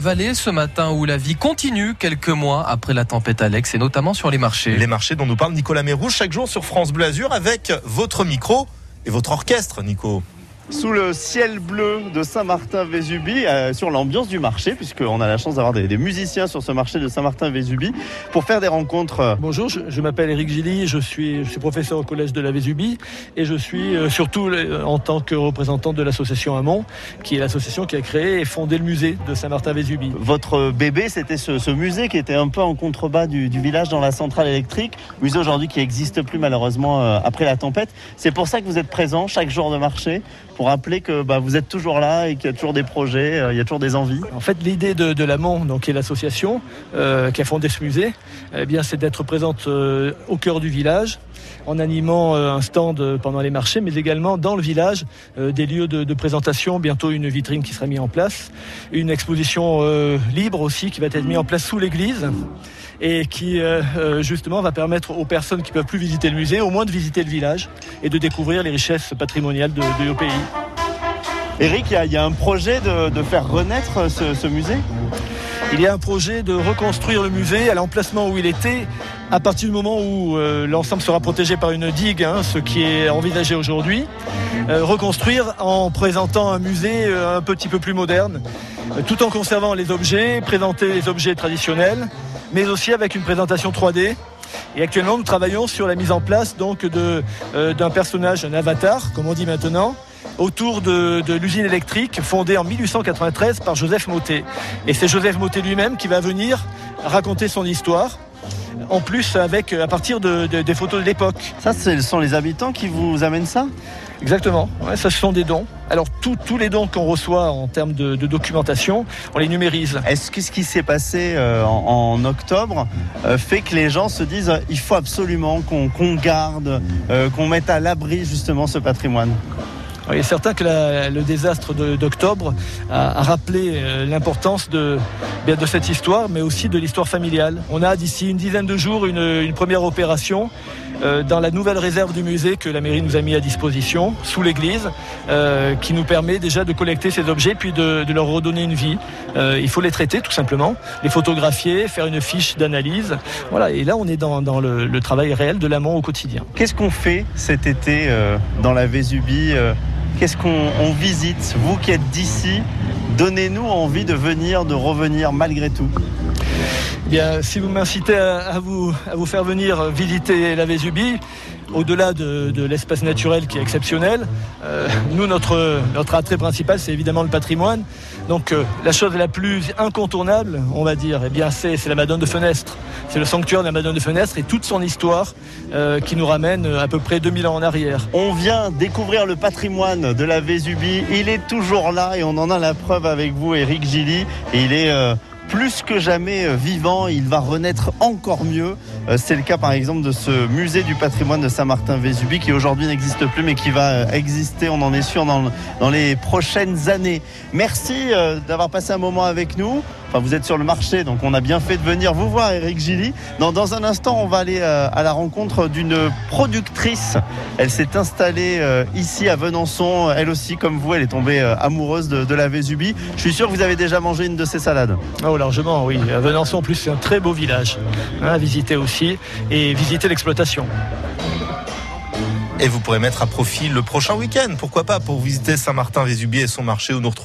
Vallée ce matin où la vie continue quelques mois après la tempête Alex et notamment sur les marchés. Les marchés dont nous parle Nicolas Mérou chaque jour sur France Bleu Azur avec votre micro et votre orchestre, Nico sous le ciel bleu de Saint-Martin-Vésubie, euh, sur l'ambiance du marché, puisqu'on a la chance d'avoir des, musiciens sur ce marché de Saint-Martin-Vésubie, pour faire des rencontres. Bonjour, je, m'appelle Eric Gilly, je suis, je suis, professeur au collège de la Vésubie, et je suis euh, surtout euh, en tant que représentant de l'association Amont, qui est l'association qui a créé et fondé le musée de Saint-Martin-Vésubie. Votre bébé, c'était ce, musée qui était un peu en contrebas du, du village dans la centrale électrique, musée aujourd'hui qui n'existe plus malheureusement après la tempête. C'est pour ça que vous êtes présent chaque jour de marché pour rappeler que bah, vous êtes toujours là et qu'il y a toujours des projets, euh, il y a toujours des envies. En fait, l'idée de, de l'AMON, donc qui est l'association euh, qui a fondé ce musée, eh bien, c'est d'être présente euh, au cœur du village, en animant un stand pendant les marchés, mais également dans le village des lieux de, de, présentation. Bientôt une vitrine qui sera mise en place, une exposition libre aussi qui va être mise en place sous l'église et qui justement va permettre aux personnes qui peuvent plus visiter le musée, au moins de visiter le village et de découvrir les richesses patrimoniales de, de nos pays. Eric, il y, a un projet de, faire renaître ce, musée? Il y a un projet de reconstruire le musée à l'emplacement où il était à partir du moment où euh, l'ensemble sera protégé par une digue, hein, ce qui est envisagé aujourd'hui. Euh, reconstruire en présentant un musée euh, un petit peu plus moderne, tout en conservant les objets, présenter les objets traditionnels, mais aussi avec une présentation 3D. Et actuellement, nous travaillons sur la mise en place donc d'un personnage, un avatar, comme on dit maintenant, autour de, l'usine électrique fondée en 1893 par Joseph Mottet. Et c'est Joseph Mottet lui-même qui va venir raconter son histoire en plus avec à partir de, des photos de l'époque. Ça, ce sont les habitants qui vous amènent ça? Exactement, ça ce sont des dons. Alors tous les dons qu'on reçoit en termes de, documentation, on les numérise. Est-ce que ce qui s'est passé euh, en, octobre euh, fait que les gens se disent il faut absolument qu'on garde, euh, qu'on mette à l'abri justement ce patrimoine? Il est certain que le désastre d'octobre a, rappelé euh, l'importance de, de cette histoire, mais aussi de l'histoire familiale. On a d'ici une dizaine de jours une, première opération euh, dans la nouvelle réserve du musée que la mairie nous a mis à disposition, sous l'église, euh, qui nous permet déjà de collecter ces objets puis de, leur redonner une vie. il faut les traiter tout simplement, les photographier, faire une fiche d'analyse. Voilà, et là on est dans, le, le, travail réel de l'amont au quotidien. Qu'est-ce qu'on fait cet été dans la Vésubie Qu'est-ce qu'on visite Vous qui êtes d'ici, donnez-nous envie de venir, de revenir malgré tout. Bien, si vous m'incitez à, vous, à vous faire venir visiter la Vésubie, au-delà de, l'espace naturel qui est exceptionnel, euh, nous, notre, notre attrait principal, c'est évidemment le patrimoine. Donc euh, la chose la plus incontournable, on va dire, eh bien, c'est, la Madone de Fenestre. C'est le sanctuaire de la Madone de Fenestre et toute son histoire euh, qui nous ramène à peu près 2000 ans en arrière. On vient découvrir le patrimoine de la Vésubie. Il est toujours là et on en a la preuve avec vous, Eric Gilly. Il est plus que jamais euh, vivant, il va renaître encore mieux. Euh, c'est le cas par exemple de ce musée du patrimoine de Saint-Martin-Vésubie qui aujourd'hui n'existe plus mais qui va euh, exister, on en est sûr, dans, dans les prochaines années. Merci d'avoir passé un moment avec nous. Enfin, vous êtes sur le marché, donc on a bien fait de venir vous voir, Eric Gilly. Dans, dans un instant, on va aller à la rencontre d'une productrice. Elle s'est installée ici à Venançon. Elle aussi, comme vous, elle est tombée amoureuse de, la Vésubie. Je suis sûr que vous avez déjà mangé une de ces salades. Oh, largement, oui. Venançon, en plus, c'est un très beau village hein, à visiter aussi et visiter l'exploitation. Et vous pourrez mettre à profit le prochain week-end, pourquoi pas, pour visiter Saint-Martin-Vésubie et son marché où nous retrouvons